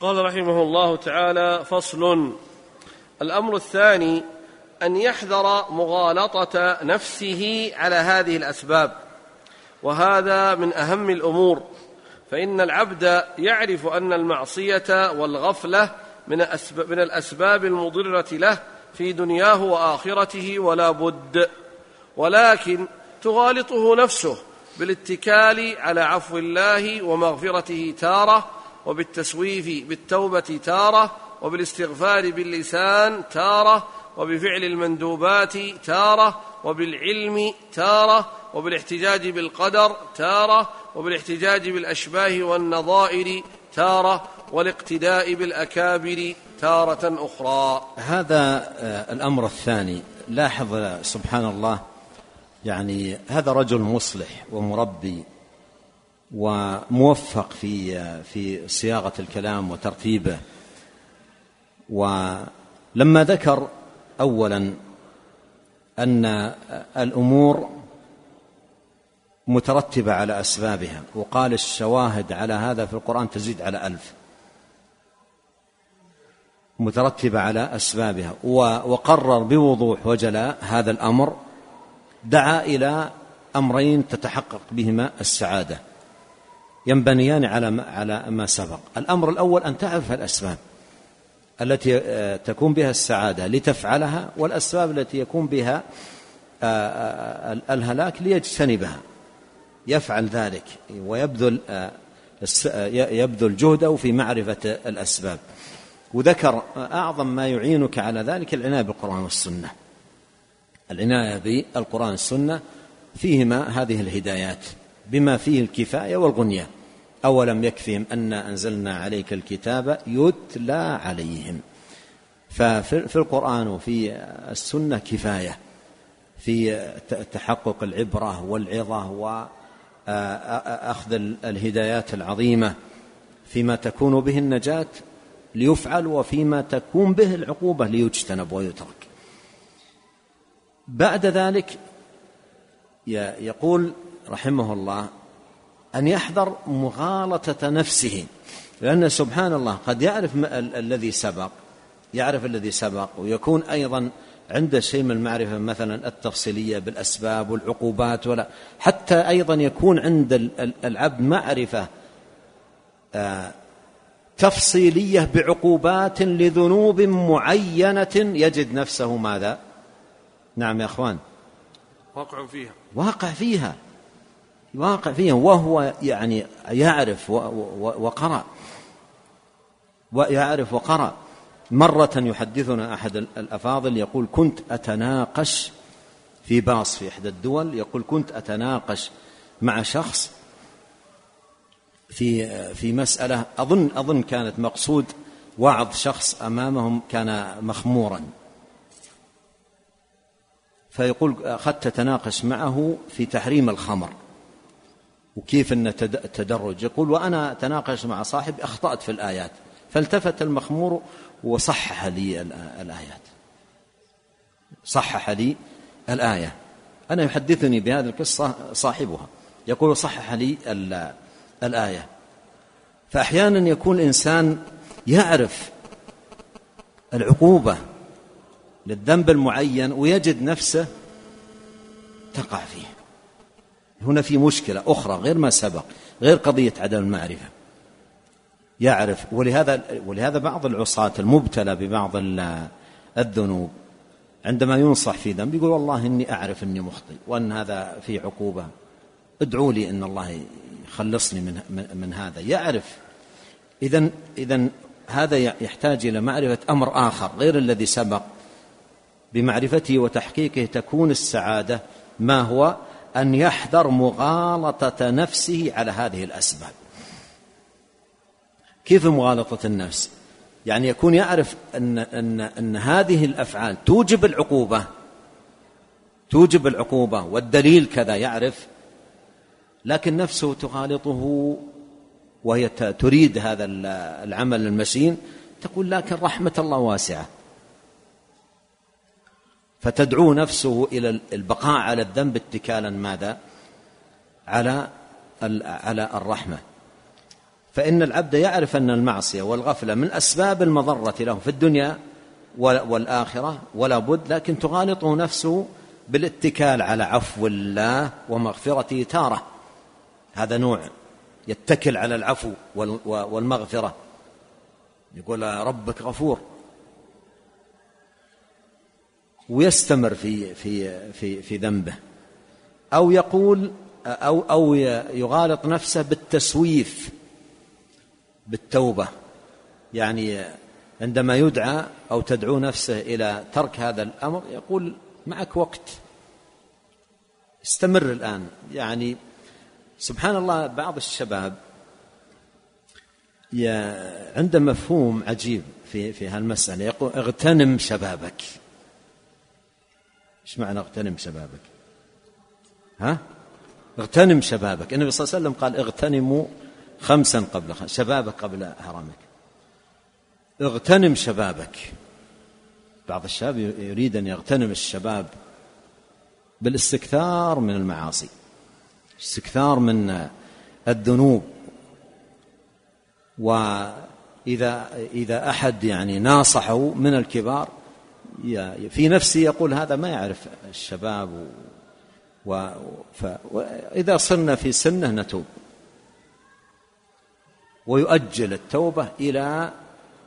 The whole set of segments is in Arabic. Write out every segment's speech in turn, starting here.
قال رحمه الله تعالى فصل. الأمر الثاني أن يحذر مغالطة نفسه على هذه الأسباب وهذا من أهم الأمور. فإن العبد يعرف أن المعصية والغفلة من الأسباب المضرة له في دنياه وآخرته ولا بد. ولكن تغالطه نفسه بالاتكال على عفو الله ومغفرته تارة وبالتسويف بالتوبة تارة وبالاستغفار باللسان تارة وبفعل المندوبات تارة وبالعلم تارة وبالاحتجاج بالقدر تارة وبالاحتجاج بالأشباه والنظائر تارة والاقتداء بالأكابر تارة أخرى. هذا آه، الأمر الثاني. لاحظ سبحان الله يعني هذا رجل مصلح ومربي وموفق في في صياغة الكلام وترتيبه. ولما ذكر اولا أن الأمور مترتبة على أسبابها وقال الشواهد على هذا في القرآن تزيد على ألف. مترتبة على أسبابها وقرر بوضوح وجلاء هذا الأمر دعا إلى أمرين تتحقق بهما السعادة. ينبنيان على على ما سبق. الأمر الأول أن تعرف الأسباب التي آه، تكون بها السعادة لتفعلها والأسباب التي يكون بها آه، آه، الهلاك ليجتنبها. يفعل ذلك ويبذل يبذل جهده في معرفة الأسباب. وذكر أعظم ما يعينك على ذلك العناية بالقرآن والسنة. العناية بالقرآن والسنة فيهما هذه الهدايات. بما فيه الكفاية والغنية أولم يكفهم أن أنزلنا عليك الكتاب يتلى عليهم. ففي القرآن وفي السنة كفاية. في تحقق العبرة والعظة وأخذ الهدايات العظيمة فيما تكون به النجاة ليفعل وفيما تكون به العقوبة ليجتنب ويترك. بعد ذلك يقول رحمه الله أن يحذر مغالطة نفسه. لأن سبحان الله قد يعرف الذي سبق يعرف الذي سبق ويكون أيضا عنده شيء من المعرفة مثلا التفصيلية بالأسباب والعقوبات ولا حتى أيضا يكون عند العبد معرفة آه، تفصيلية بعقوبات لذنوب معينة. يجد نفسه ماذا؟ نعم يا أخوان. واقع فيها. واقع فيها. واقع فيها وهو يعني يعرف وقرأ. ويعرف وقرأ. مرة يحدثنا أحد الأفاضل يقول كنت أتناقش في باص في إحدى الدول. يقول كنت أتناقش مع شخص في في مسألة. أظن أظن كانت مقصود وعظ شخص أمامهم كان مخمورا. فيقول أخذت تناقش معه في تحريم الخمر. وكيف أن التدرج. يقول وأنا أتناقش مع صاحب أخطأت في الآيات فالتفت المخمور وصحح لي الآيات. صحح لي الآية. أنا يحدثني بهذه القصة صاحبها. يقول صحح لي الآية. فأحيانا يكون الإنسان يعرف العقوبة للذنب المعين ويجد نفسه تقع فيه. هنا في مشكلة أخرى غير ما سبق غير قضية عدم المعرفة. يعرف ولهذا ولهذا بعض العصاة المبتلى ببعض الذنوب عندما ينصح في ذنب يقول والله إني أعرف إني مخطئ وأن هذا في عقوبة. ادعوا لي أن الله يخلصني من, من هذا. يعرف. إذا إذا هذا يحتاج إلى معرفة أمر آخر غير الذي سبق. بمعرفته وتحقيقه تكون السعادة ما هو أن يحذر مغالطة نفسه على هذه الأسباب. كيف مغالطة النفس؟ يعني يكون يعرف أن, أن, أن هذه الأفعال توجب العقوبة. توجب العقوبة والدليل كذا يعرف. لكن نفسه تغالطه وهي تريد هذا العمل المسين تقول لكن رحمة الله واسعة. فتدعو نفسه إلى البقاء على الذنب اتكالا ماذا؟ على على الرحمة. فإن العبد يعرف أن المعصية والغفلة من أسباب المضرة له في الدنيا والآخرة ولا بد لكن تغالطه نفسه بالاتكال على عفو الله ومغفرته تارة. هذا نوع يتكل على العفو والمغفرة. يقول ربك غفور. ويستمر في في في في ذنبه. أو يقول أو أو يغالط نفسه بالتسويف بالتوبة. يعني عندما يدعى أو تدعو نفسه إلى ترك هذا الأمر يقول معك وقت. استمر الآن. يعني سبحان الله بعض الشباب عنده مفهوم عجيب في في هالمسألة. يقول اغتنم شبابك. إيش معنى اغتنم شبابك؟ ها؟ اغتنم شبابك. النبي صلى الله عليه وسلم قال اغتنموا خمسا قبل خمس شبابك قبل هرمك اغتنم شبابك. بعض الشباب يريد أن يغتنم الشباب بالاستكثار من المعاصي استكثار من الذنوب. وإذا إذا أحد يعني ناصحه من الكبار في نفسه يقول هذا ما يعرف الشباب و وإذا صرنا في سنة نتوب. ويؤجل التوبة إلى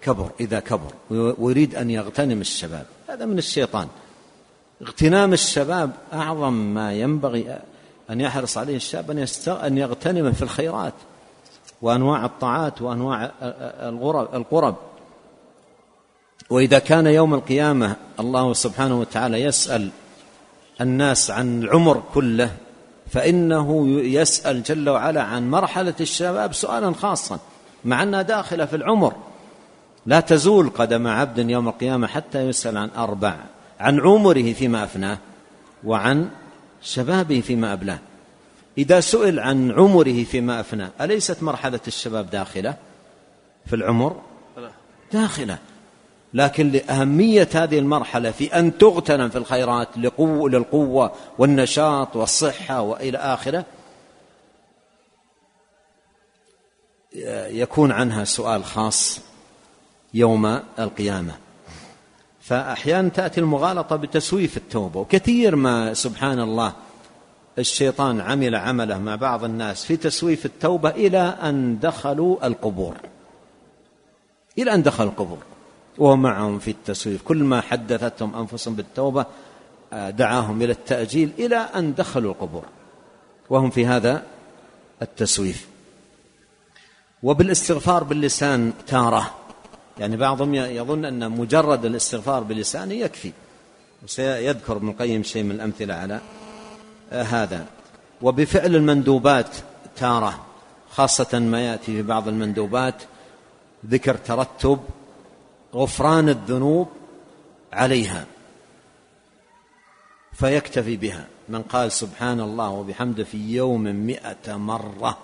كبر إذا كبر. ويريد أن يغتنم الشباب. هذا من الشيطان. اغتنام الشباب أعظم ما ينبغي أن يحرص عليه الشاب أن يغتنم في الخيرات وأنواع الطاعات وأنواع القرب. وإذا كان يوم القيامة الله سبحانه وتعالى يسأل الناس عن العمر كله فإنه يسأل جل وعلا عن مرحلة الشباب سؤالا خاصا مع أنها داخلة في العمر. لا تزول قدم عبد يوم القيامة حتى يسأل عن أربع عن عمره فيما أفناه وعن شبابه فيما أبلاه. إذا سئل عن عمره فيما أفناه أليست مرحلة الشباب داخلة في العمر؟ داخلة. لكن لأهمية هذه المرحلة في أن تغتنم في الخيرات لقوة للقوة والنشاط والصحة وإلى آخره يكون عنها سؤال خاص يوم القيامة. فأحيانا تأتي المغالطة بتسويف التوبة وكثير ما سبحان الله الشيطان عمل عمله مع بعض الناس في تسويف التوبة إلى أن دخلوا القبور. إلى أن دخلوا القبور. وهو معهم في التسويف. كل ما حدثتهم أنفسهم بالتوبة آه، دعاهم إلى التأجيل إلى أن دخلوا القبور. وهم في هذا التسويف. وبالاستغفار باللسان تارة. يعني بعضهم يظن أن مجرد الاستغفار باللسان يكفي. وسيذكر ابن القيم شيء من الأمثلة على آه، هذا. وبفعل المندوبات تارة. خاصة ما يأتي في بعض المندوبات ذكر ترتب غفران الذنوب عليها فيكتفي بها. من قال سبحان الله وبحمده في يوم مئة مرة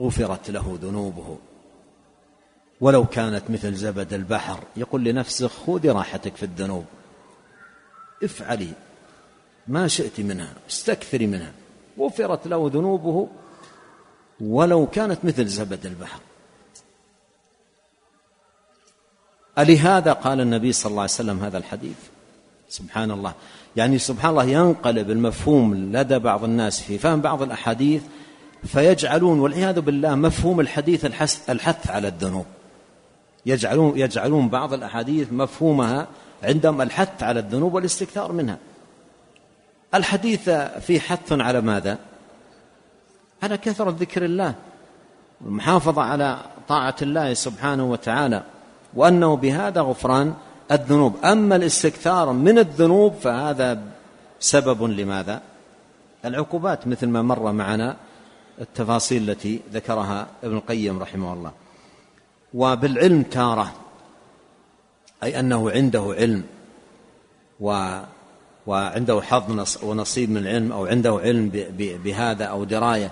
غفرت له ذنوبه. ولو كانت مثل زبد البحر يقول لنفسه خذي راحتك في الذنوب. افعلي ما شئت منها استكثري منها. غفرت له ذنوبه ولو كانت مثل زبد البحر. ألهذا قال النبي صلى الله عليه وسلم هذا الحديث؟ سبحان الله يعني سبحان الله ينقلب المفهوم لدى بعض الناس في فهم بعض الأحاديث فيجعلون والعياذ بالله مفهوم الحديث الحث على الذنوب. يجعلون يجعلون بعض الأحاديث مفهومها عندهم الحث على الذنوب والاستكثار منها. الحديث في حث على ماذا؟ على كثرة ذكر الله. والمحافظة على طاعة الله سبحانه وتعالى. وأنه بهذا غفران الذنوب. أما الاستكثار من الذنوب فهذا سبب لماذا؟ العقوبات مثل ما مر معنا التفاصيل التي ذكرها ابن القيم رحمه الله. وبالعلم تارة أي أنه عنده علم و وعنده حظ ونصيب من العلم أو عنده علم بهذا أو دراية.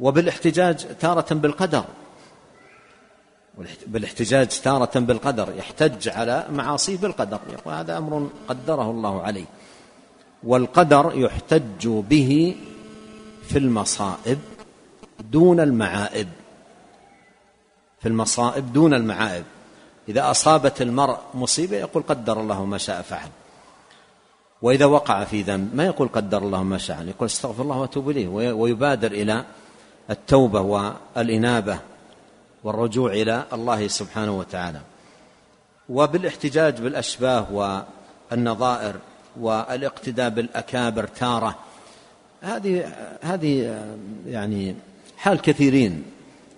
وبالاحتجاج تارة بالقدر. بالاحتجاج تارة بالقدر يحتج على معاصيه بالقدر. يقول هذا أمر قدره الله عليه. والقدر يحتج به في المصائب دون المعائب. في المصائب دون المعائب. إذا أصابت المرء مصيبة يقول قدر الله ما شاء فعل. وإذا وقع في ذنب ما يقول قدر الله ما شاء. يقول استغفر الله وأتوب إليه. ويبادر إلى التوبة والإنابة. والرجوع إلى الله سبحانه وتعالى. وبالاحتجاج بالأشباه والنظائر والاقتداء بالأكابر تارة هذه هذه يعني حال كثيرين.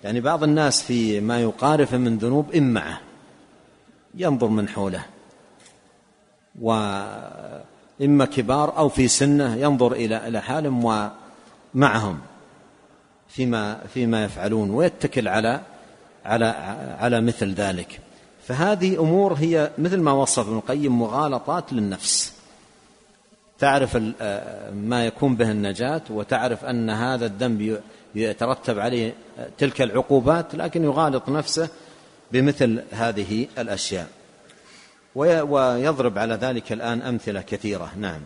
يعني بعض الناس في ما يقارف من ذنوب إمعة ينظر من حوله. وإما كبار أو في سنة ينظر إلى إلى حالهم ومعهم فيما فيما يفعلون ويتكل على على على مثل ذلك. فهذه أمور هي مثل ما وصف ابن القيم مغالطات للنفس. تعرف ما يكون به النجاة وتعرف أن هذا الذنب يترتب عليه تلك العقوبات لكن يغالط نفسه بمثل هذه الأشياء. ويضرب على ذلك الآن أمثلة كثيرة. نعم.